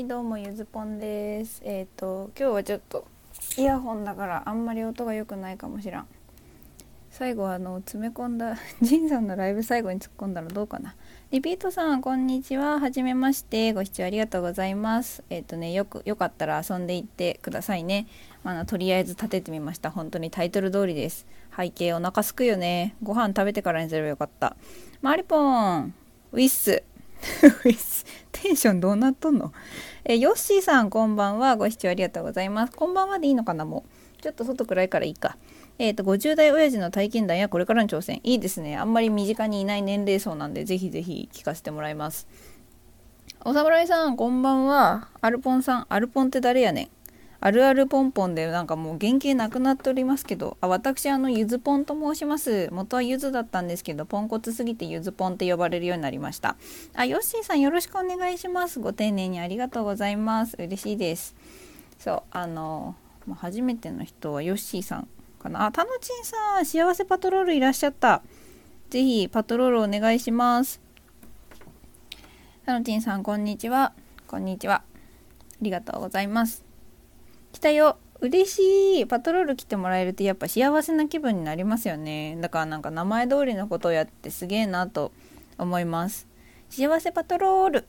はいどうもゆずぽんです。えっ、ー、と今日はちょっとイヤホンだからあんまり音が良くないかもしらん。最後はあの詰め込んだ ジンさんのライブ最後に突っ込んだのどうかな。リピートさんこんにちは。はじめまして。ご視聴ありがとうございます。えっ、ー、とねよくよかったら遊んでいってくださいね。あのとりあえず立ててみました。本当にタイトル通りです。背景お腹すくよね。ご飯食べてからにすればよかった。マリポンウィッス。テンションどうなっとんの？えヨッシーさんこんばんは。ご視聴ありがとうございます。こんばんはでいいのかなもう。ちょっと外暗いからいいか。えっ、ー、と50代親父の体験談やこれからの挑戦。いいですね。あんまり身近にいない年齢層なんでぜひぜひ聞かせてもらいます。お侍さんこんばんは。アルポンさんアルポンって誰やねん？あるあるポンポンでなんかもう原型なくなっておりますけどあ私あのゆずぽんと申します。元はゆずだったんですけどポンコツすぎてゆずぽんって呼ばれるようになりました。あヨッシーさんよろしくお願いします。ご丁寧にありがとうございます。嬉しいです。そうあの初めての人はヨッシーさんかな。あタノチンさん幸せパトロールいらっしゃった。ぜひパトロールお願いします。タノチンさんこんにちは。こんにちは。ありがとうございます。来たよ。嬉しい。パトロール来てもらえるとやっぱ幸せな気分になりますよね。だからなんか名前通りのことをやってすげえなと思います。幸せパトロール。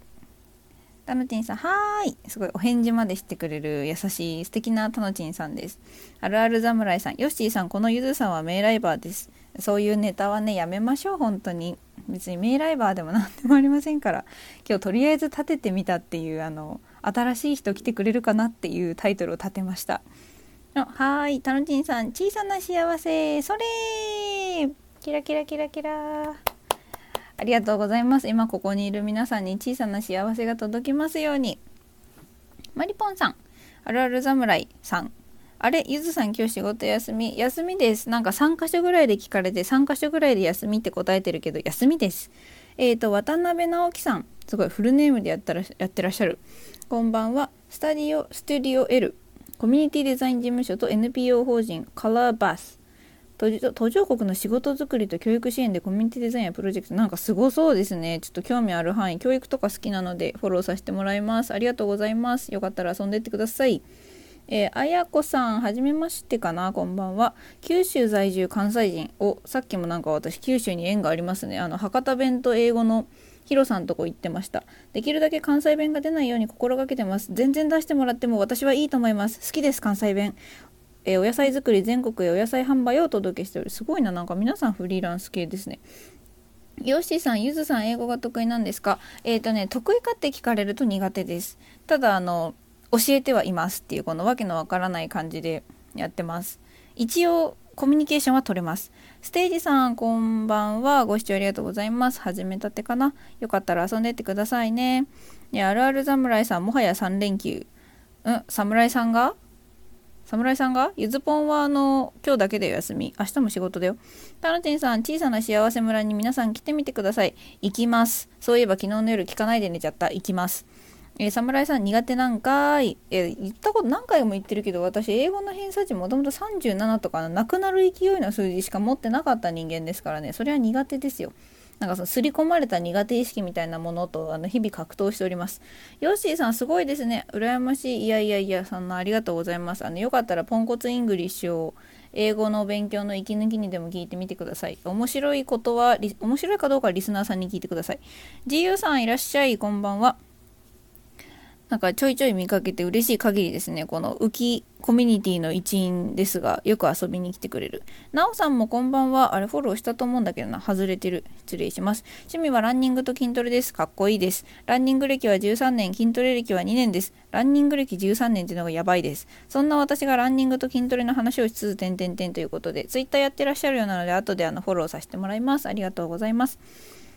タノチンさんはーい。すごいお返事までしてくれる優しい素敵なタノチンさんです。あるある侍さん。ヨッシーさんこのゆずさんは名ライバーです。そういうネタはねやめましょう本当に。別に名ライバーでも何でもありませんから。今日とりあえず立ててみたっていうあの新しい人来てくれるかなっていうタイトルを立てました。はい。タノチンさん小さな幸せ。それキラキラキラキラ。ありがとうございます。今ここにいる皆さんに小さな幸せが届きますように。マリポンさん。あるある侍さん。あれゆずさん今日仕事休み。休みです。なんか3箇所ぐらいで聞かれて3箇所ぐらいで休みって答えてるけど休みです。えっ、ー、と渡辺直樹さん。すごいフルネームでやったらやってらっしゃる。こんばんは。スタディオ、スタディオ L、コミュニティデザイン事務所と NPO 法人カラーバス。途上国の仕事づくりと教育支援でコミュニティデザインやプロジェクトなんかすごそうですね。ちょっと興味ある範囲、教育とか好きなのでフォローさせてもらいます。ありがとうございます。よかったら遊んでってください。えー、あやこさん、はじめましてかな、こんばんは。九州在住関西人。お、さっきもなんか私、九州に縁がありますね。あの、博多弁と英語のヒロさんとこ行ってました。できるだけ関西弁が出ないように心がけてます。全然出してもらっても私はいいと思います。好きです、関西弁。えー、お野菜作り全国へお野菜販売をお届けしておる。すごいな、なんか皆さんフリーランス系ですね。ヨッシーさん、ゆずさん、英語が得意なんですか？えっ、ー、とね、得意かって聞かれると苦手です。ただ、あの、教えてはいますっていう、このわけのわからない感じでやってます。一応、コミュニケーションは取れます。ステージさん、こんばんは。ご視聴ありがとうございます。始めたてかな？よかったら遊んでってくださいね。いや、あるある侍さん、もはや3連休。うん、侍さんが？侍さんが？ゆずぽんはあの、今日だけで休み。明日も仕事だよ。タナテンさん、小さな幸せ村に皆さん来てみてください。行きます。そういえば昨日の夜聞かないで寝ちゃった。行きます。えー、侍さん苦手なんかい。えー、言ったこと何回も言ってるけど、私、英語の偏差値もともと37とか、なくなる勢いの数字しか持ってなかった人間ですからね、それは苦手ですよ。なんかその刷り込まれた苦手意識みたいなものとあの日々格闘しております。ヨッシーさんすごいですね。羨ましい。いやいやいや、そんなありがとうございます。あのよかったらポンコツ English を英語の勉強の息抜きにでも聞いてみてください。面白いことは、面白いかどうかはリスナーさんに聞いてください。GU さんいらっしゃい、こんばんは。なんかちょいちょい見かけて嬉しい限りですね。この浮きコミュニティの一員ですが、よく遊びに来てくれる。なおさんもこんばんは。あれフォローしたと思うんだけどな。外れてる。失礼します。趣味はランニングと筋トレです。かっこいいです。ランニング歴は13年、筋トレ歴は2年です。ランニング歴13年っていうのがやばいです。そんな私がランニングと筋トレの話をしつつ、点々点ということで、ツイッターやってらっしゃるようなので、後であのフォローさせてもらいます。ありがとうございます。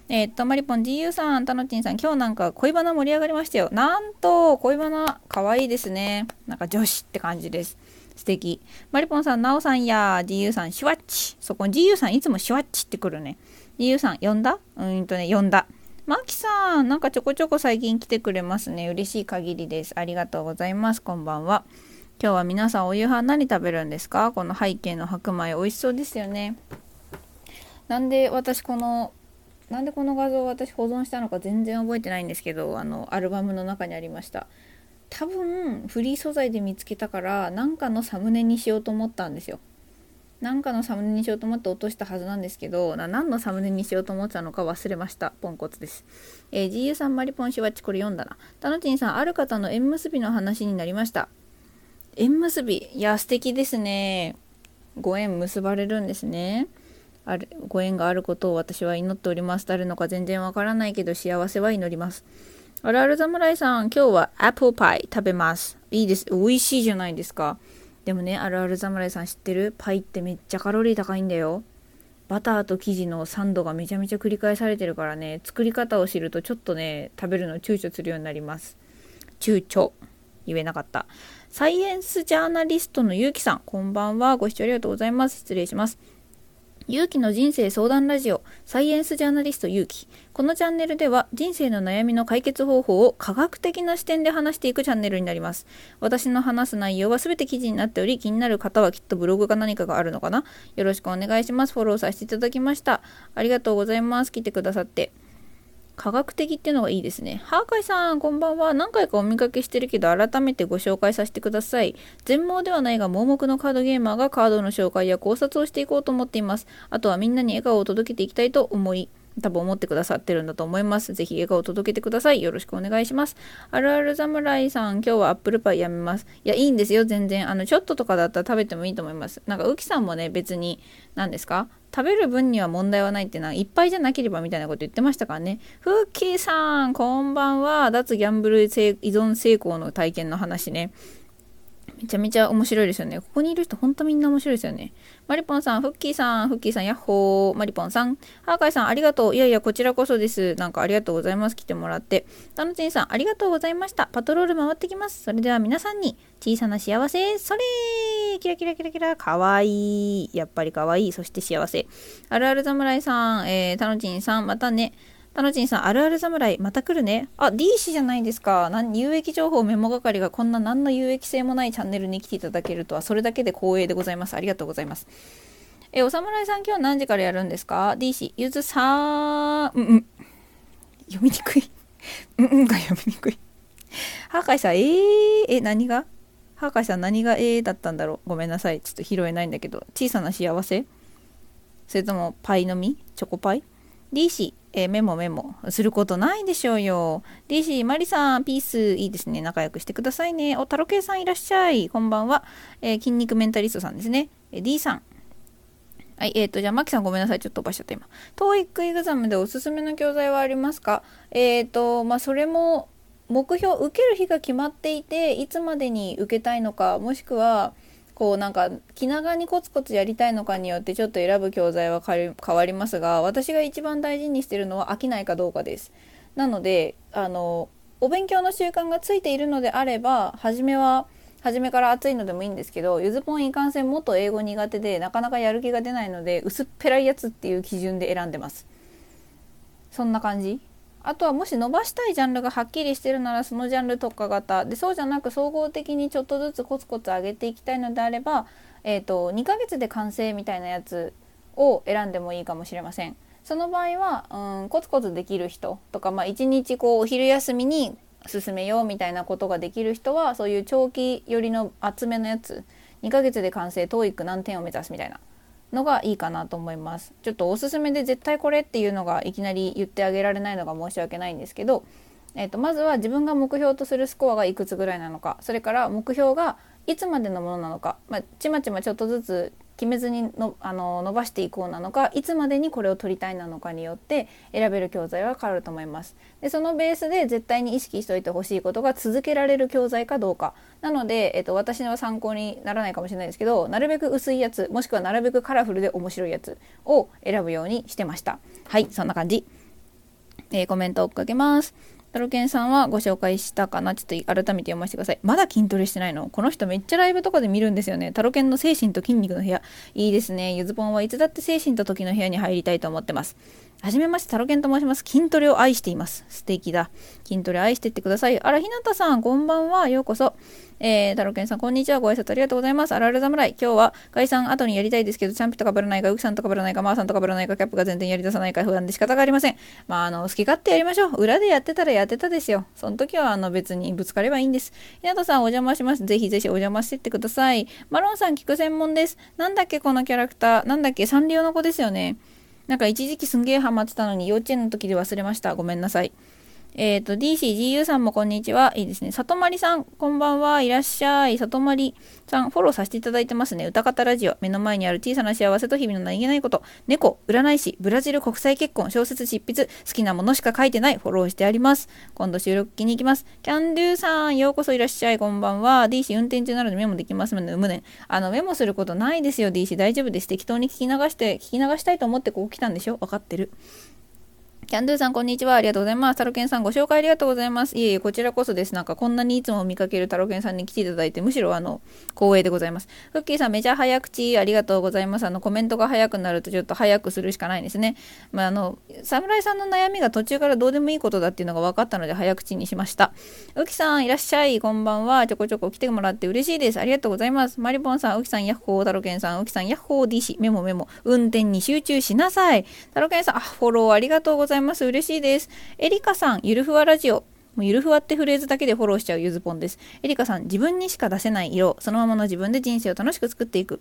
えー、っと、マリポン GU さん、タノチンさん、今日なんか恋バナ盛り上がりましたよ。なんと、恋バナ、可愛いですね。なんか女子って感じです。素敵。マリポンさん、ナオさんや GU さん、シュワッチ。そこ GU さん、いつもシュワッチってくるね。GU さん、呼んだ？うんとね、呼んだ。マキさん、なんかちょこちょこ最近来てくれますね。嬉しい限りです。ありがとうございます。こんばんは。今日は皆さんお夕飯何食べるんですか？この背景の白米美味しそうですよね。なんで私このなんでこの画像を私保存したのか全然覚えてないんですけどあのアルバムの中にありました。多分フリー素材で見つけたからなんかのサムネにしようと思ったんですよ。なんかのサムネにしようと思って落としたはずなんですけど何のサムネにしようと思ったのか忘れました。ポンコツです、えー、GU さんマリポンシワッチこれ読んだな。タノチンさんある方の縁結びの話になりました。縁結び。いや素敵ですね。ご縁結ばれるんですね。あるご縁があることを私は祈っております。誰のか全然わからないけど幸せは祈ります。あるある侍さん今日はアップルパイ食べます。いいです。美味しいじゃないですか。でもねあるある侍さん知ってる？パイってめっちゃカロリー高いんだよ。バターと生地のサンドがめちゃめちゃ繰り返されてるからね。作り方を知るとちょっとね食べるの躊躇するようになります。躊躇。言えなかった。サイエンスジャーナリストのゆうきさんこんばんは。ご視聴ありがとうございます。失礼します。勇気の人生相談ラジオサイエンスジャーナリスト勇気。このチャンネルでは人生の悩みの解決方法を科学的な視点で話していくチャンネルになります。私の話す内容は全て記事になっており気になる方はきっとブログか何かがあるのかなよろしくお願いしますフォローさせていただきましたありがとうございます来てくださって科学的っていうのがいいですね。ハーカイさん、こんばんは。何回かお見かけしてるけど、改めてご紹介させてください。全盲ではないが、盲目のカードゲーマーがカードの紹介や考察をしていこうと思っています。あとはみんなに笑顔を届けていきたいと思い、多分思ってくださってるんだと思います。ぜひ笑顔を届けてください。よろしくお願いします。あるある侍さん、今日はアップルパイやめます。いや、いいんですよ、全然。あの、ちょっととかだったら食べてもいいと思います。なんか、ウキさんもね、別に、何ですか？食べる分には問題はないってのはいっぱいじゃなければみたいなこと言ってましたからね。フッキーさん、こんばんは。脱ギャンブル依存成功の体験の話ね。めちゃめちゃ面白いですよね。ここにいる人ほんとみんな面白いですよね。マリポンさん、フッキーさん、フッキーさん、ヤッホー。マリポンさん、ハーカイさん、ありがとう。いやいや、こちらこそです。なんかありがとうございます。来てもらって。タノチンさん、ありがとうございました。パトロール回ってきます。それでは皆さんに小さな幸せ、それキラキラキラキラ、かわいい。やっぱりかわいい。そして幸せ。あるある侍さん、えー、タノチンさん、またね。タノチンさん、あるある侍、また来るね。あ、D 氏じゃないですか。有益情報メモ係がこんな何の有益性もないチャンネルに来ていただけるとは、それだけで光栄でございます。ありがとうございます。え、お侍さん、今日何時からやるんですか ?D 氏、ゆずさん、うんうん。読みにくい。うんうんが読みにくい。ハーカイさん、えー、え、何が？ハーカイさん、何がえーだったんだろう？ごめんなさい。ちょっと拾えないんだけど。小さな幸せ？それとも、パイのみチョコパイ ?D 氏、えー、メモメモすることないでしょうよ。DC、マリさん、ピース、いいですね。仲良くしてくださいね。お、タロケイさんいらっしゃい。こんばんは。えー、筋肉メンタリストさんですね。えー、D さん。はい、えっ、ー、と、じゃあ、マキさんごめんなさい。ちょっと飛ばしちゃった今。TOEIC エグザムでおすすめの教材はありますか？えっ、ー、と、まあ、それも、目標、受ける日が決まっていて、いつまでに受けたいのか、もしくは、こうなんか気長にコツコツやりたいのかによってちょっと選ぶ教材は変わりますが私が一番大事にしてるのは飽きないかどうかです。なのであのお勉強の習慣がついているのであれば初めは初めから暑いのでもいいんですけどゆずぽんいかんせんもっと英語苦手でなかなかやる気が出ないので薄っぺらいやつっていう基準で選んでます。そんな感じ？あとはもし伸ばしたいジャンルがはっきりしてるならそのジャンル特化型でそうじゃなく総合的にちょっとずつコツコツ上げていきたいのであれば、えーと、2ヶ月で完成みたいなやつを選んでもいいかもしれません。その場合は、うん、コツコツできる人とか、まあ、1日こうお昼休みに進めようみたいなことができる人はそういう長期寄りの厚めのやつ2ヶ月で完成 TOEIC 何点を目指すみたいなのがいいかなと思います。ちょっとおすすめで絶対これっていうのがいきなり言ってあげられないのが申し訳ないんですけど、えー、とまずは自分が目標とするスコアがいくつぐらいなのかそれから目標がいつまでのものなのか、まあ、ちまちまちょっとずつ決めずにのあの伸ばしていこうなのかいつまでにこれを取りたいなのかによって選べる教材は変わると思います。でそのベースで絶対に意識しておいてほしいことが続けられる教材かどうかなので、えっと、私の参考にならないかもしれないですけどなるべく薄いやつもしくはなるべくカラフルで面白いやつを選ぶようにしてました。はいそんな感じ。えー、コメントを追っかけます。タロケンさんはご紹介したかな？ちょっと改めて読ませてください。まだ筋トレしてないの？この人めっちゃライブとかで見るんですよね。タロケンの精神と筋肉の部屋。いいですね。ゆずぽんはいつだって精神と時の部屋に入りたいと思ってます。はじめまして、タロケンと申します。筋トレを愛しています。素敵だ。筋トレ愛してってください。あら、ひなたさん、こんばんは。ようこそ。えー、タロケンさん、こんにちは。ご挨拶ありがとうございます。あらあら侍。今日は、解散後にやりたいですけど、チャンピとかぶらないか、ウキさんとかぶらないか、マーさんとかぶらないか、キャップが全然やり出さないか、不安で仕方がありません。まあ、あの、好き勝手やりましょう。裏でやってたらやってたですよ。その時は、あの、別にぶつかればいいんです。ひなたさん、お邪魔します。ぜひぜひお邪魔してってください。マロンさん、聞く専門です。なんだっけ、このキャラクター。なんだっけ、サンリオの子ですよね。なんか一時期すんげえハマってたのに幼稚園の時で忘れました。ごめんなさい。えっ、ー、と、DCGU さんもこんにちは。いいですね。里まりさん、こんばんは。いらっしゃい。里まりさん、フォローさせていただいてますね。歌方ラジオ。目の前にある小さな幸せと日々の何気ないこと。猫、占い師、ブラジル国際結婚、小説執筆、好きなものしか書いてない。フォローしてあります。今度収録機に行きます。キャンドゥさん、ようこそいらっしゃい。こんばんは。DC 運転中なのでメモできますので、無念。あの、メモすることないですよ、DC。大丈夫です。適当に聞き流して、聞き流したいと思ってこう来たんでしょわかってる。キャンドゥさん、こんにちは。ありがとうございます。タロケンさん、ご紹介ありがとうございます。いえいえ、こちらこそです。なんか、こんなにいつも見かけるタロケンさんに来ていただいて、むしろ、あの、光栄でございます。フッキーさん、めちゃ早口、ありがとうございます。あの、コメントが早くなると、ちょっと早くするしかないですね。まあ、あの、侍さんの悩みが途中からどうでもいいことだっていうのが分かったので、早口にしました。ウキさん、いらっしゃい。こんばんは。ちょこちょこ来てもらって嬉しいです。ありがとうございます。マリポンさん、ウキさん、ヤッホー、タロケンさん、ウキさん、ヤッホー、DC、メモメモ、運転に集中しなさい。タロケンさん、あ、フォローありがとうございます。嬉しいます。です。エリカさん、ゆるふわラジオ。もうゆるふわってフレーズだけでフォローしちゃうゆずぽんです。エリカさん、自分にしか出せない色、そのままの自分で人生を楽しく作っていく。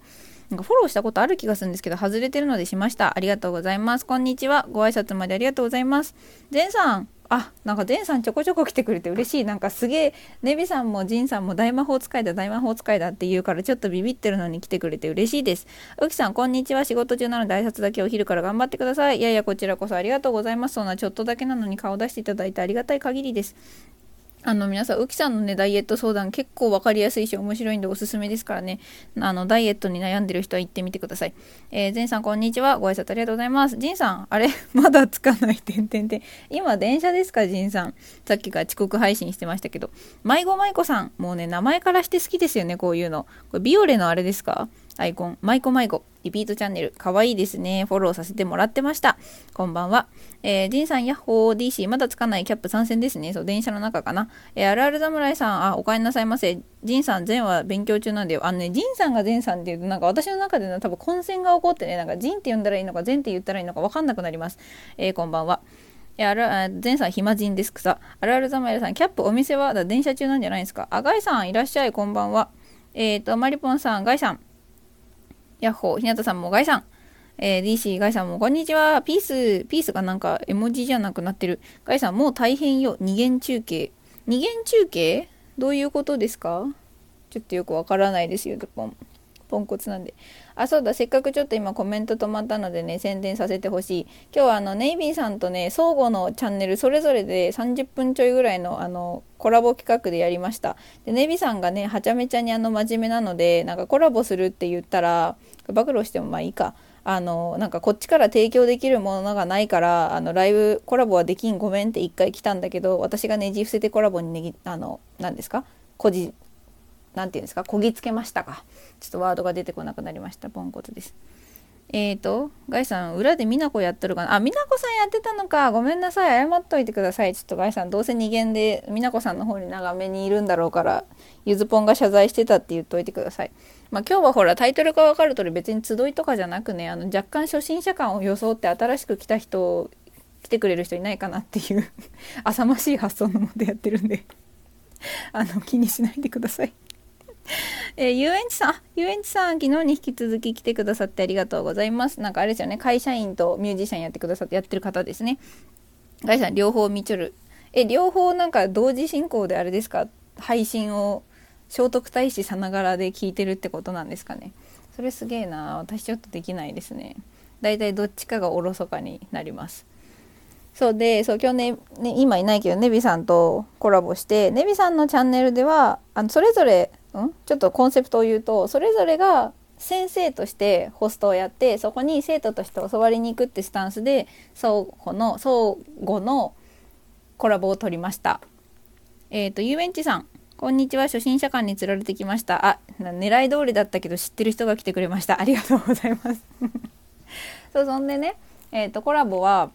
なんかフォローしたことある気がするんですけど、外れてるのでしました。ありがとうございます。こんにちは。ご挨拶までありがとうございます。ゼンさん、あなんかデンさんちょこちょこ来てくれて嬉しいなんかすげえネビさんもジンさんも大魔法使いだ大魔法使いだって言うからちょっとビビってるのに来てくれて嬉しいですウキさんこんにちは仕事中なので挨拶だけお昼から頑張ってくださいいやいやこちらこそありがとうございますそんなちょっとだけなのに顔出していただいてありがたい限りですあの皆さん、ウキさんのね、ダイエット相談結構わかりやすいし面白いんでおすすめですからね、あの、ダイエットに悩んでる人は行ってみてください。えー、ゼンさん、こんにちは。ご挨拶ありがとうございます。ジンさん、あれ？まだつかない。てんてんてん。今、電車ですか、ジンさん。さっきから遅刻配信してましたけど。迷子舞子さん、もうね、名前からして好きですよね、こういうの。これ、ビオレのあれですか？アイコン、マイコマイコ、リピートチャンネル、かわいいですね。フォローさせてもらってました。こんばんは。えー、ジンさん、ヤッホー、DC、まだつかないキャップ参戦ですね。そう、電車の中かな。えー、あるある侍さん、あ、お帰りなさいませ。ジンさん、全は勉強中なんだよ。あのね、ジンさんがジンさんっていうと、なんか私の中での多分混戦が起こってね、なんかジンって呼んだらいいのか、ゼンって言ったらいいのか分かんなくなります。えー、こんばんは。えある、あ、前さん暇人です草。あるある侍さん、キャップお店はだ電車中なんじゃないですか。あ、ガイさん、いらっしゃい、こんばんは。えっ、ー、と、マリポンさん、ガイさん。やっほー、ひなたさんもガイさん。えー、DC ガイさんもこんにちは。ピース、ピースがなんか絵文字じゃなくなってる。ガイさんもう大変よ。二元中継。二元中継？どういうことですか？ちょっとよくわからないですよ、ドポン。ポンコツなんで。あ、そうだ、せっかくちょっと今コメント止まったのでね、宣伝させてほしい。今日はあの、ネイビーさんとね、相互のチャンネルそれぞれで30分ちょいぐらいのあの、コラボ企画でやりました。で、ネビーさんがね、はちゃめちゃにあの、真面目なので、なんかコラボするって言ったら、暴露してもまあいいか。あのなんかこっちから提供できるものがないからあのライブコラボはできんごめんって一回来たんだけど私がねじ伏せてコラボにねぎあの何ですか？なんていうんですかこぎつけましたかちょっとワードが出てこなくなりましたポンコツですえーと、ガイさん、裏で美奈子やっとるかなあ、美奈子さんやってたのか。ごめんなさい。謝っといてください。ちょっとガイさん、どうせ二限で美奈子さんの方に長めにいるんだろうから、ゆずぽんが謝罪してたって言っといてください。まあ今日はほら、タイトルがわかるとり別に集いとかじゃなくね、あの、若干初心者感を装って新しく来た人、来てくれる人いないかなっていう浅ましい発想のもとやってるんであの、気にしないでください えー、遊園地さん、遊園地さん、昨日に引き続き来てくださってありがとうございます。なんかあれですよね、会社員とミュージシャンやってくださってやってる方ですね。ガイさん、両方見ちょる。え、両方なんか同時進行であれですか？配信を聖徳太子さながらで聞いてるってことなんですかね。それすげえな。私ちょっとできないですね。だいたいどっちかがおろそかになります。そうで、そう、今日ね、ね今いないけど、ネビさんとコラボして、ネビさんのチャンネルでは、あのそれぞれん？ちょっとコンセプトを言うとそれぞれが先生としてホストをやってそこに生徒として教わりに行くってスタンスで相互の相互のコラボを取りました。えっ、ー、と遊園地さんこんにちは初心者館に釣られてきました。あ狙い通りだったけど知ってる人が来てくれました。ありがとうございます。そうそんでねえっ、ー、とコラボは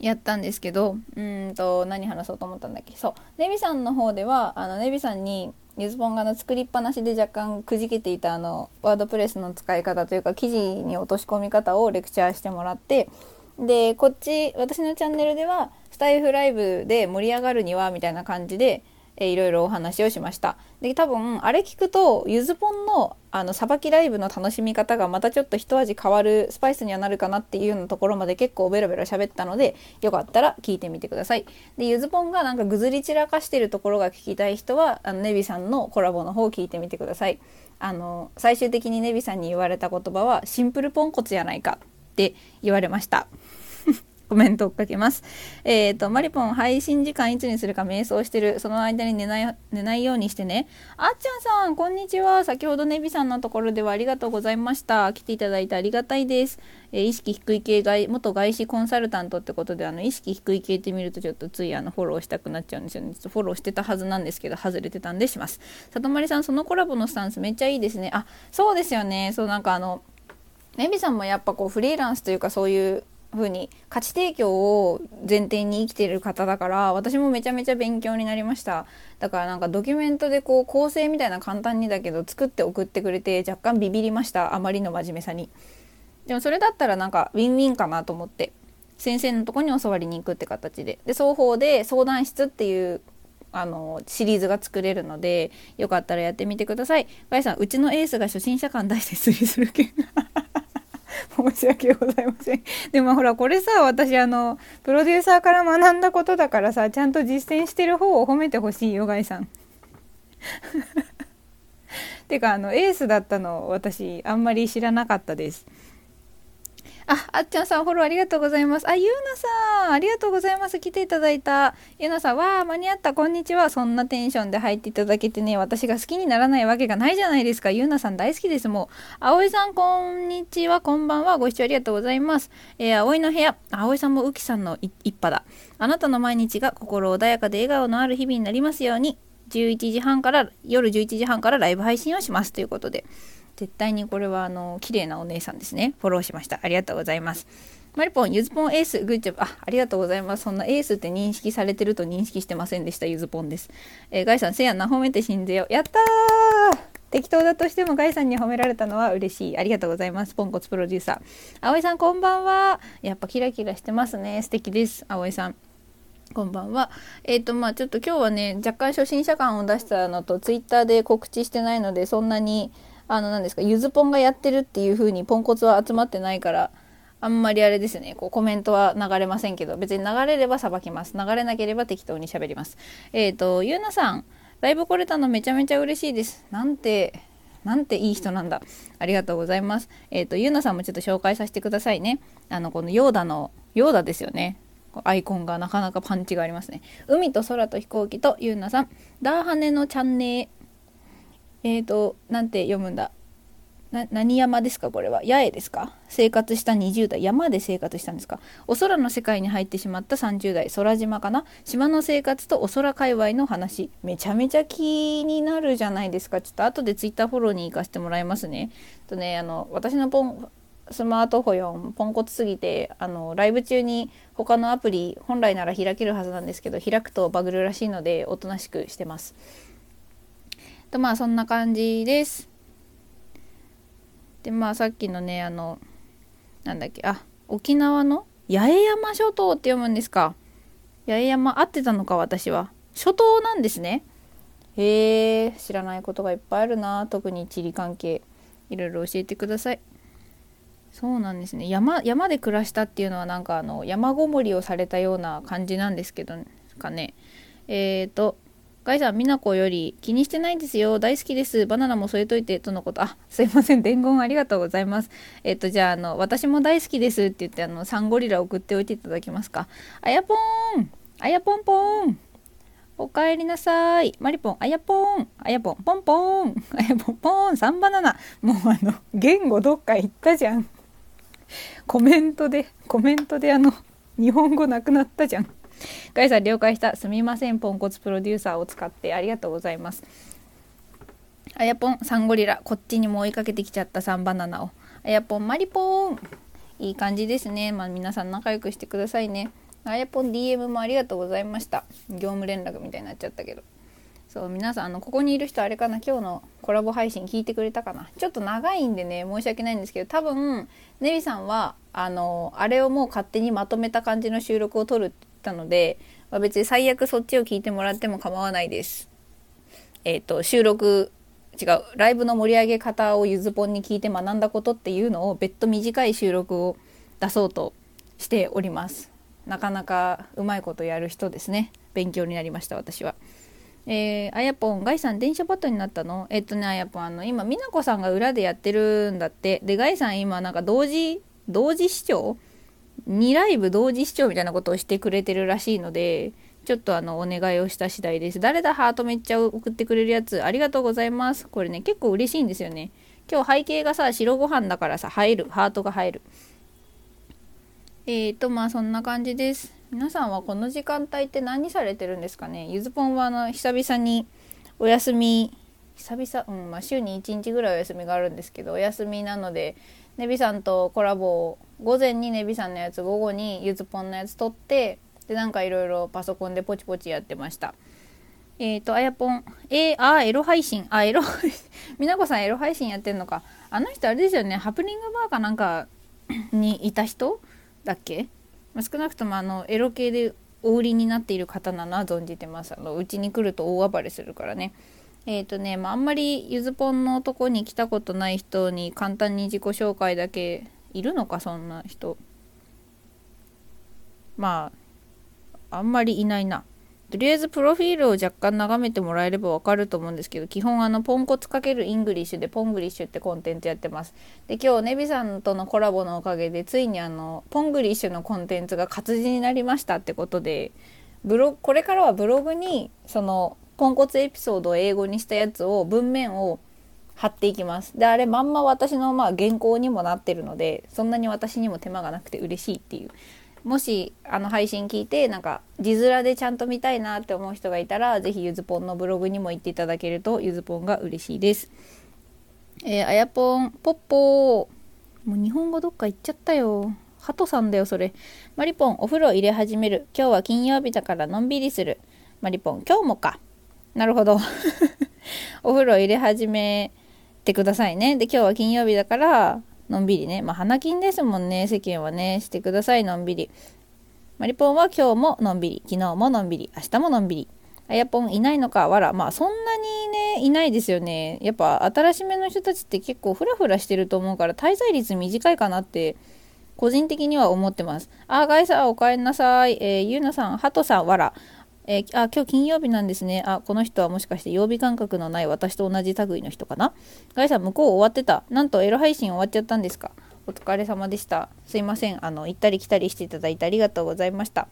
やったんですけどうんと何話そうと思ったんだっけ？そう。ネビさんの方ではあのネビさんにゆずぽんがの作りっぱなしで若干くじけていたあのワードプレスの使い方というか記事に落とし込み方をレクチャーしてもらってでこっち私のチャンネルではスタイフライブで盛り上がるにはみたいな感じでえー、いろいろお話をしました。で多分あれ聞くとゆずぽんのあのさばきライブの楽しみ方がまたちょっと一味変わるスパイスにはなるかなっていうようなところまで結構ベラベラ喋ったのでよかったら聞いてみてください。でゆずぽんがなんかぐずり散らかしてるところが聞きたい人はあのネビさんのコラボの方を聞いてみてください。あの最終的にネビさんに言われた言葉はシンプルポンコツじゃないかって言われました。コメントをかけます。えっ、ー、と、マリポン配信時間いつにするか瞑想してる。その間に寝ない、寝ないようにしてね。あっちゃんさん、こんにちは。先ほどネビさんのところではありがとうございました。来ていただいてありがたいです。えー、意識低い系外、元外資コンサルタントってことで、あの、意識低い系って見るとちょっとついあの、フォローしたくなっちゃうんですよね。ちょっとフォローしてたはずなんですけど、外れてたんでします。里まりさん、そのコラボのスタンスめっちゃいいですね。あ、そうですよね。そう、なんかあの、ネビさんもやっぱこうフリーランスというかそういう風に価値提供を前提に生きてる方だから私もめちゃめちゃ勉強になりました。だからなんかドキュメントでこう構成みたいな簡単にだけど作って送ってくれて若干ビビりました。あまりの真面目さに。でもそれだったらなんかウィンウィンかなと思って先生のとこに教わりに行くって形で。で双方で相談室っていうあのシリーズが作れるのでよかったらやってみてください。ガイさんうちのエースが初心者感出して推理する件申し訳ございません。でもほら、これさ、私あの、プロデューサーから学んだことだからさ、ちゃんと実践してる方を褒めてほしいよ、ガイさん。てか、あの、エースだったの、私、あんまり知らなかったです。あ、あっちゃんさんフォローありがとうございます。あ、ゆうなさん、ありがとうございます。来ていただいた。ゆうなさん、わあ、間に合った、こんにちは。そんなテンションで入っていただけてね、私が好きにならないわけがないじゃないですか。ゆうなさん大好きです。もう。あおいさん、こんにちは、こんばんは。ご視聴ありがとうございます。えー、あおいの部屋。あおいさんもうきさんの一派だ。あなたの毎日が心穏やかで笑顔のある日々になりますように。11時半から、夜11時半からライブ配信をします。ということで。絶対にこれはあの綺麗なお姉さんですね。フォローしました。ありがとうございます。マリポンゆずぽんエースグッジョブ。あありがとうございます。そんなエースって認識されてると認識してませんでした。ゆずぽんです、えー、ガイさんせやな褒めて信じよ。やったー！適当だとしてもガイさんに褒められたのは嬉しい。ありがとうございます。ポンコツプロデューサー。葵さんこんばんは。やっぱキラキラしてますね。素敵です。葵さん。こんばんは。えっ、ー、と、まあちょっと今日はね、若干初心者感を出したのと、ツイッターで告知してないので、そんなにあの何ですかゆずぽんがやってるっていう風にポンコツは集まってないからあんまりあれですね。こうコメントは流れませんけど別に流れればさばきます。流れなければ適当に喋ります。えっ、ー、とゆうなさん。ライブ来れたのめちゃめちゃ嬉しいです。なんてなんていい人なんだ。ありがとうございます。えっ、ー、とゆうなさんもちょっと紹介させてくださいね。あのこのヨーダのヨーダですよね。アイコンがなかなかパンチがありますね。海と空と飛行機とゆうなさん。ダーハネのチャンネル。ルえーと、なんて読むんだ？何山ですか？これは。八重ですか？生活した20代。山で生活したんですか？お空の世界に入ってしまった30代。空島かな？島の生活とお空界隈の話。めちゃめちゃ気になるじゃないですか。ちょっと後でツイッターフォローに行かせてもらいますね。とねあの私のポンスマートフォンポンコツすぎてあのライブ中に他のアプリ本来なら開けるはずなんですけど開くとバグるらしいのでおとなしくしてます。とまあそんな感じです。でまあさっきのねあのなんだっけあ沖縄の八重山諸島って読むんですか。八重山合ってたのか私は。諸島なんですね。へえ知らないことがいっぱいあるな。特に地理関係いろいろ教えてください。そうなんですね。山山で暮らしたっていうのはなんかあの山ごもりをされたような感じなんですけどかね。えっ、ー、とガイさん、美奈子より気にしてないんですよ。大好きです。バナナも添えといて。とのこと。あ、すいません。伝言ありがとうございます。えっと、じゃあ、あの、私も大好きですって言って、あの、サンゴリラ送っておいていただけますか。あやぽーん。あやぽんぽん。おかえりなさい。マリポン、あやぽん。あやぽん、ぽんぽん。あやぽんぽん。サンバナナ。もうあの、言語どっか行ったじゃん。コメントで、コメントであの、日本語なくなったじゃん。ガイさん了解した。すみません。ポンコツプロデューサーを使ってありがとうございます。あやぽんサンゴリラこっちにも追いかけてきちゃったサンバナナを。あやぽんマリポーン。いい感じですね。まあ皆さん仲良くしてくださいね。あやぽん DM もありがとうございました。業務連絡みたいになっちゃったけど。そう皆さんあのここにいる人あれかな？今日のコラボ配信聞いてくれたかな？ちょっと長いんでね申し訳ないんですけど多分ネビさんはあのあれをもう勝手にまとめた感じの収録を撮るってたので、まあ、別に最悪そっちを聞いてもらっても構わないですえっ、ー、と収録違うライブの盛り上げ方をゆずぽんに聞いて学んだことっていうのを別途短い収録を出そうとしておりますなかなかうまいことやる人ですね勉強になりました私は。えー、あやぽん、ガイさん電車バトになったの？えっとね、あやぽん、あの、今、美奈子さんが裏でやってるんだって。で、ガイさん今、なんか同時、同時視聴 ?2 ライブ同時視聴みたいなことをしてくれてるらしいので、ちょっとあの、お願いをした次第です。誰だ、ハートめっちゃ送ってくれるやつ。ありがとうございます。これね、結構嬉しいんですよね。今日背景がさ、白ご飯だからさ、入る。ハートが入る。えーと、まあそんな感じです。皆さんはこの時間帯って何されてるんですかね？ゆずぽんはあの久々にお休み久々、うんまあ、週に1日ぐらいお休みがあるんですけどお休みなのでネビさんとコラボを午前にネビさんのやつ午後にゆずぽんのやつ撮ってでなんかいろいろパソコンでポチポチやってました。えっ、ー、とあやぽんえー、あエロ配信。あエロ みなこさんエロ配信やってんのか。あの人あれですよねハプニングバーかなんかにいた人だっけ？まあ、少なくともあのエロ系でお売りになっている方なのは存じてます。あのうちに来ると大暴れするからね。えっ、ー、とね、まあ、あんまりゆずぽんのとこに来たことない人に簡単に自己紹介だけいるのかそんな人。まああんまりいないな。とりあえずプロフィールを若干眺めてもらえればわかると思うんですけど基本あのポンコツ× English でポングリッシュってコンテンツやってます。で今日ネビさんとのコラボのおかげでついにあのポングリッシュのコンテンツが活字になりましたってことでブロこれからはブログにそのポンコツエピソードを英語にしたやつを文面を貼っていきますであれまんま私のまあ原稿にもなってるのでそんなに私にも手間がなくて嬉しいっていうもしあの配信聞いてなんか字面でちゃんと見たいなって思う人がいたら是非ゆずぽんのブログにも行っていただけるとゆずぽんが嬉しいです。えー、あやぽんポッポーもう日本語どっか行っちゃったよ。ハトさんだよそれ。マリポンお風呂入れ始める。今日は金曜日だからのんびりする。マリポン今日もか。なるほど。お風呂入れ始めてくださいね。で今日は金曜日だからのんびりね。まあ、花金ですもんね。世間はね。してください、のんびり。マリポンは今日ものんびり。昨日ものんびり。明日ものんびり。あやぽんいないのかわら。まあ、そんなにね、いないですよね。やっぱ、新しめの人たちって結構フラフラしてると思うから、滞在率短いかなって、個人的には思ってます。あ、ガイさん、おかえりなさい。えー、ゆうなさん、ハトさん、わら。えー、あ今日金曜日なんですね。あこの人はもしかして曜日感覚のない私と同じ類の人かな？ガイさん向こう終わってた。なんとエロ配信終わっちゃったんですか？お疲れ様でした。すいません。あの行ったり来たりしていただいてありがとうございました。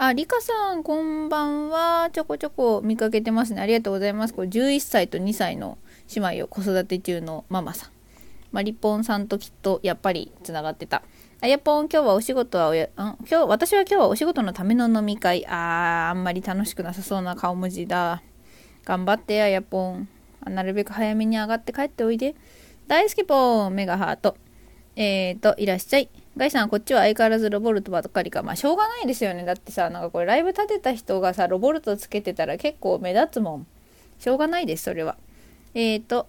あ、リカさん、こんばんは。ちょこちょこ見かけてますね。ありがとうございます。これ11歳と2歳の姉妹を子育て中のママさん。マリポンさんときっとやっぱりつながってた。あやぽん、今日はお仕事はおや、ん今日、私は今日はお仕事のための飲み会。あー、あんまり楽しくなさそうな顔文字だ。頑張って、あやぽん。なるべく早めに上がって帰っておいで。大好きぽん、メガハート。えーと、いらっしゃい。ガイさん、こっちは相変わらずロボルトばっかりか。まあ、しょうがないですよね。だってさ、なんかこれライブ立てた人がさ、ロボルトつけてたら結構目立つもん。しょうがないです、それは。えーと、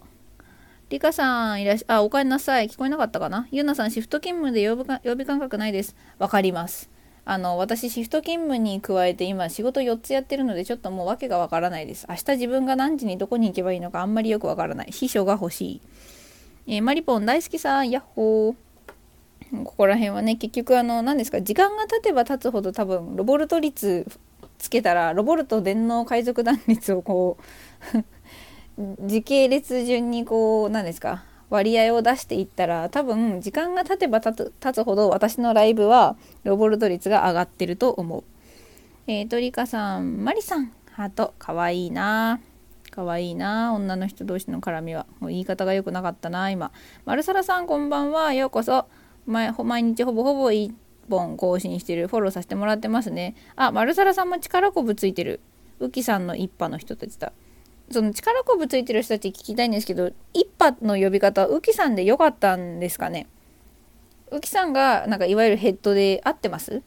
リカさん、いらっしゃ、あ、お帰りなさい。聞こえなかったかな？ゆうなさん、シフト勤務で曜日曜日感覚ないです。わかります。あの、私、シフト勤務に加えて今、仕事4つやってるので、ちょっともう訳がわからないです。明日自分が何時にどこに行けばいいのかあんまりよくわからない。秘書が欲しい。えー、マリポン大好きさん、ヤッホー。ここら辺はね、結局、あの、何ですか、時間が経てば経つほど多分、ロボルト率つけたら、ロボルト電脳海賊団率をこう時系列順にこう何ですか？割合を出していったら多分時間が経てば経つほど私のライブはロボルト率が上がってると思う。えー、トリカさん、マリさん、ハート、かわいいなかわいいな女の人同士の絡みは。もう言い方が良くなかったな今。マルサラさん、こんばんは。ようこそ。毎日ほぼほぼ1本更新してる。フォローさせてもらってますね。あ、マルサラさんも力こぶついてる。ウキさんの一派の人たちだ。その力こぶついてる人たち聞きたいんですけど一派の呼び方はウキさんでよかったんですかね？ウキさんがなんかいわゆるヘッドで合ってます？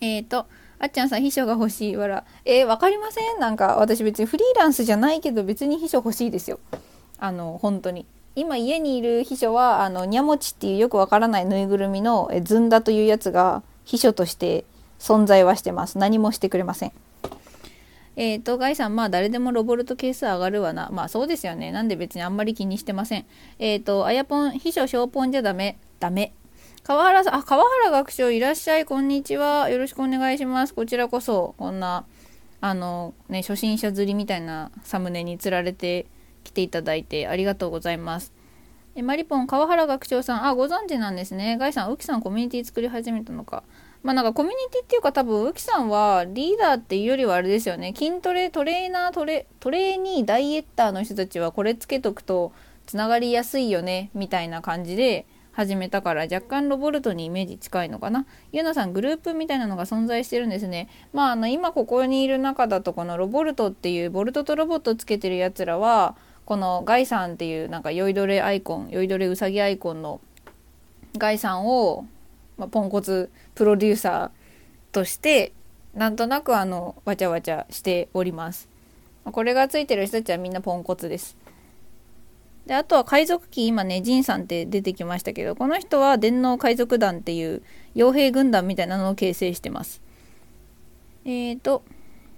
えっ、ー、とあっちゃんさん秘書が欲しいわらえー、分かりません。なんか私別にフリーランスじゃないけど別に秘書欲しいですよ。あの本当に。今家にいる秘書はあのニャモチっていうよくわからないぬいぐるみのずんだというやつが秘書として存在はしてます。何もしてくれません。えっ、ー、と、ガイさん、まあ誰でもロボルト係数上がるわな。まあそうですよね。なんで別にあんまり気にしてません。えっ、ー、と、あやぽん、秘書小ポンじゃダメ。ダメ。川原さん、あ、川原学長いらっしゃい、こんにちは。よろしくお願いします。こちらこそ、こんな、あの、ね、初心者釣りみたいなサムネに釣られて来ていただいてありがとうございます。えマリポン、川原学長さん、あ、ご存知なんですね。ガイさん、ウキさんコミュニティ作り始めたのか。まあなんかコミュニティっていうか多分ウキさんはリーダーっていうよりはあれですよね。筋トレ、トレーナー、トレ、トレーニー、ダイエッターの人たちはこれつけとくとつながりやすいよね、みたいな感じで、始めたから若干ロボルトにイメージ近いのかな。ゆうなさんグループみたいなのが存在してるんですね。まああの今ここにいる中だとこのロボルトっていうボルトとロボットつけてるやつらはこのガイさんっていうなんか酔いどれアイコン酔いどれうさぎアイコンのガイさんを、まあ、ポンコツプロデューサーとしてなんとなくあのわちゃわちゃしております。これがついてる人たちはみんなポンコツです。であとは海賊機今ねジンさんって出てきましたけどこの人は電脳海賊団っていう傭兵軍団みたいなのを形成してます。えっ、ー、と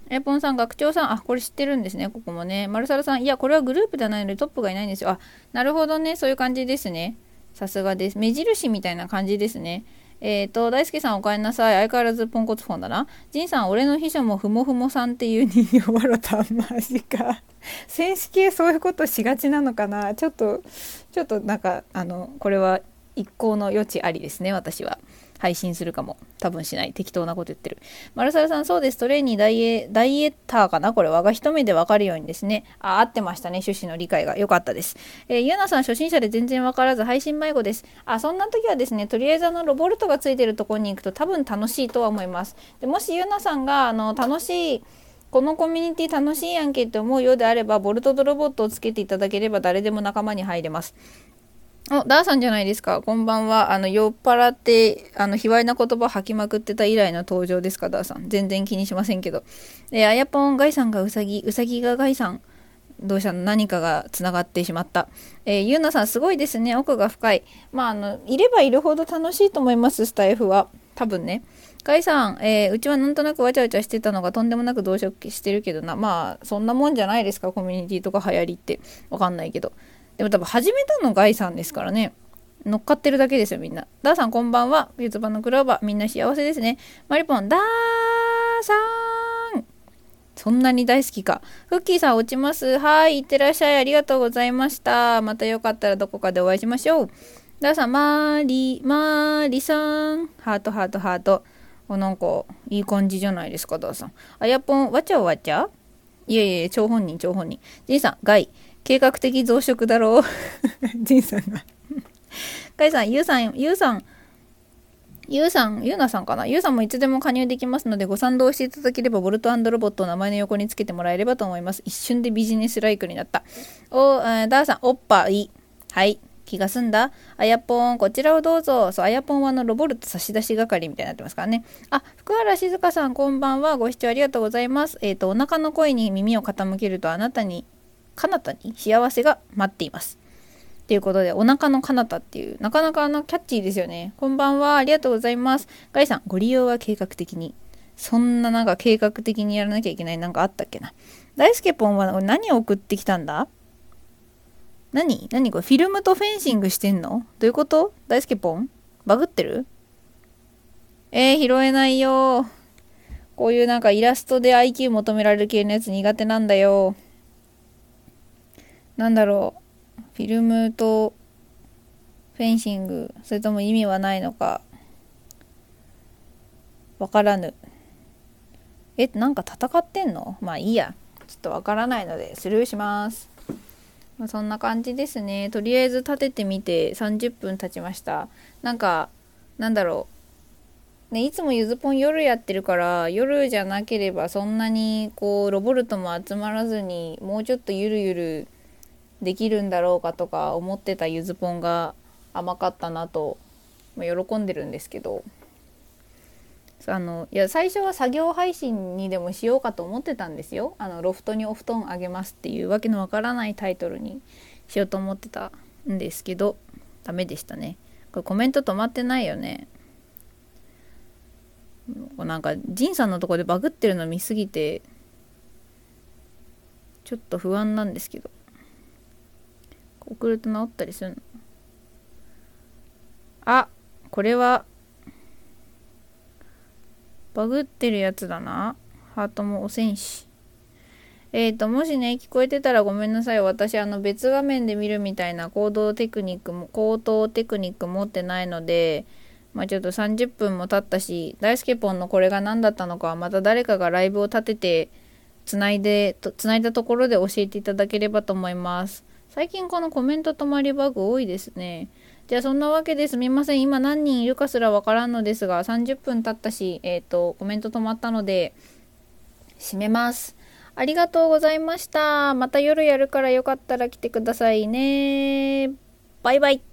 エポンさん学長さんあこれ知ってるんですねここもね。マルサルさんいやこれはグループじゃないのでトップがいないんですよ。あなるほどねそういう感じですね。さすがです。目印みたいな感じですね。えっ、ー、と、大輔さんお帰りなさい。相変わらずポンコツフォンだな。ジンさん、俺の秘書もふもふもさんっていう人形わろた。マジか。選手系そういうことしがちなのかな。ちょっと、ちょっとなんか、あの、これは一向の余地ありですね、私は。配信するかも。多分しない。適当なこと言ってる。マルサルさん、そうです。トレーニーダイエダイエッターかな？これはが一目でわかるようにですね。あ、合ってましたね。趣旨の理解が。良かったです。えー、ゆうなさん、初心者で全然わからず配信迷子です。あ、そんな時はですね、とりあえずあの、ロボルトがついてるとこに行くと多分楽しいとは思います。でもしゆうなさんが、あの、楽しい、このコミュニティ楽しいやんけって思うようであれば、ボルトとロボットをつけていただければ誰でも仲間に入れます。お、ダーさんじゃないですか。こんばんは。あの、酔っ払って、あの、卑猥な言葉吐きまくってた以来の登場ですか、ダーさん。全然気にしませんけど。えあやぽん、ガイさんがうさぎ、うさぎがガイさん。どうしたの？何かがつながってしまった。えー、ゆうなさん、すごいですね。奥が深い。まあ、あの、いればいるほど楽しいと思います、スタイフは。多分ね。ガイさん、えー、うちはなんとなくわちゃわちゃしてたのがとんでもなく同色してるけどな。まあ、そんなもんじゃないですか、コミュニティとか流行りって。わかんないけど。でも多分始めたのガイさんですからね。乗っかってるだけですよ、みんな。ダーさんこんばんは。四つ葉のクローバー。みんな幸せですね。マリポン、ダーさんそんなに大好きか。フッキーさん落ちます。はい、いってらっしゃい。ありがとうございました。またよかったらどこかでお会いしましょう。ダーさん、マーリ、マーリさん。ハート、ハート、ハート。お、なんか、いい感じじゃないですか、ダーさん。あやぽん、わちゃわちゃ？いえいえ、張本人、張本人。じいさん、ガイ。計画的増殖だろう。ジンさんがかいさん、ゆうさん、ゆうさん、ゆうさん、ゆうなさんかなゆうさんもいつでも加入できますので、ご賛同していただければ、ボルトロボットを名前の横につけてもらえればと思います。一瞬でビジネスライクになった。お、えー、ダーさん、おっぱい。はい。気が済んだあやぽん、こちらをどうぞ。そう、あやぽんはあの、ロボルト差し出し係みたいになってますからね。あ、福原静香さん、こんばんは。ご視聴ありがとうございます。えっ、ー、と、お腹の声に耳を傾けると、あなたに彼方に幸せが待っています。ということで、お腹の彼方っていう、なかなかあのキャッチーですよね。こんばんは、ありがとうございます。ガイさん、ご利用は計画的に。そんななんか計画的にやらなきゃいけないなんかあったっけな。大輔ポンは何を送ってきたんだ？何？何これ？フィルムとフェンシングしてんの？どういうこと？大輔ポンバグってる？えー、拾えないよこういうなんかイラストで IQ 求められる系のやつ苦手なんだよ。なんだろう。フィルムとフェンシングそれとも意味はないのか。わからぬ。えなんか戦ってんの？まあいいや。ちょっとわからないのでスルーします。まあ、そんな感じですね。とりあえず立ててみて30分経ちました。なんかなんだろう。ねいつもゆずぽん夜やってるから夜じゃなければそんなにこうロボルトも集まらずにもうちょっとゆるゆるできるんだろうかとか思ってたゆずぽんが甘かったなと、まあ、喜んでるんですけど。あのいや最初は作業配信にでもしようかと思ってたんですよ。あのロフトにお布団あげますっていうわけのわからないタイトルにしようと思ってたんですけど。ダメでしたね。これコメント止まってないよね。なんかジンさんのとこでバグってるの見すぎてちょっと不安なんですけど。送ると治ったりするの？あこれはバグってるやつだな。ハートも押せんし。えっ、ー、ともしね聞こえてたらごめんなさい。私あの別画面で見るみたいな行動テクニックも行動テクニック持ってないのでまあちょっと30分も経ったし大輔ポンのこれが何だったのかはまた誰かがライブを立ててつないでつないだところで教えていただければと思います。最近このコメント止まりバグ多いですね。じゃあそんなわけですみません。今何人いるかすらわからんのですが30分経ったしえっ、ー、とコメント止まったので閉めます。ありがとうございました。また夜やるからよかったら来てくださいね。バイバイ。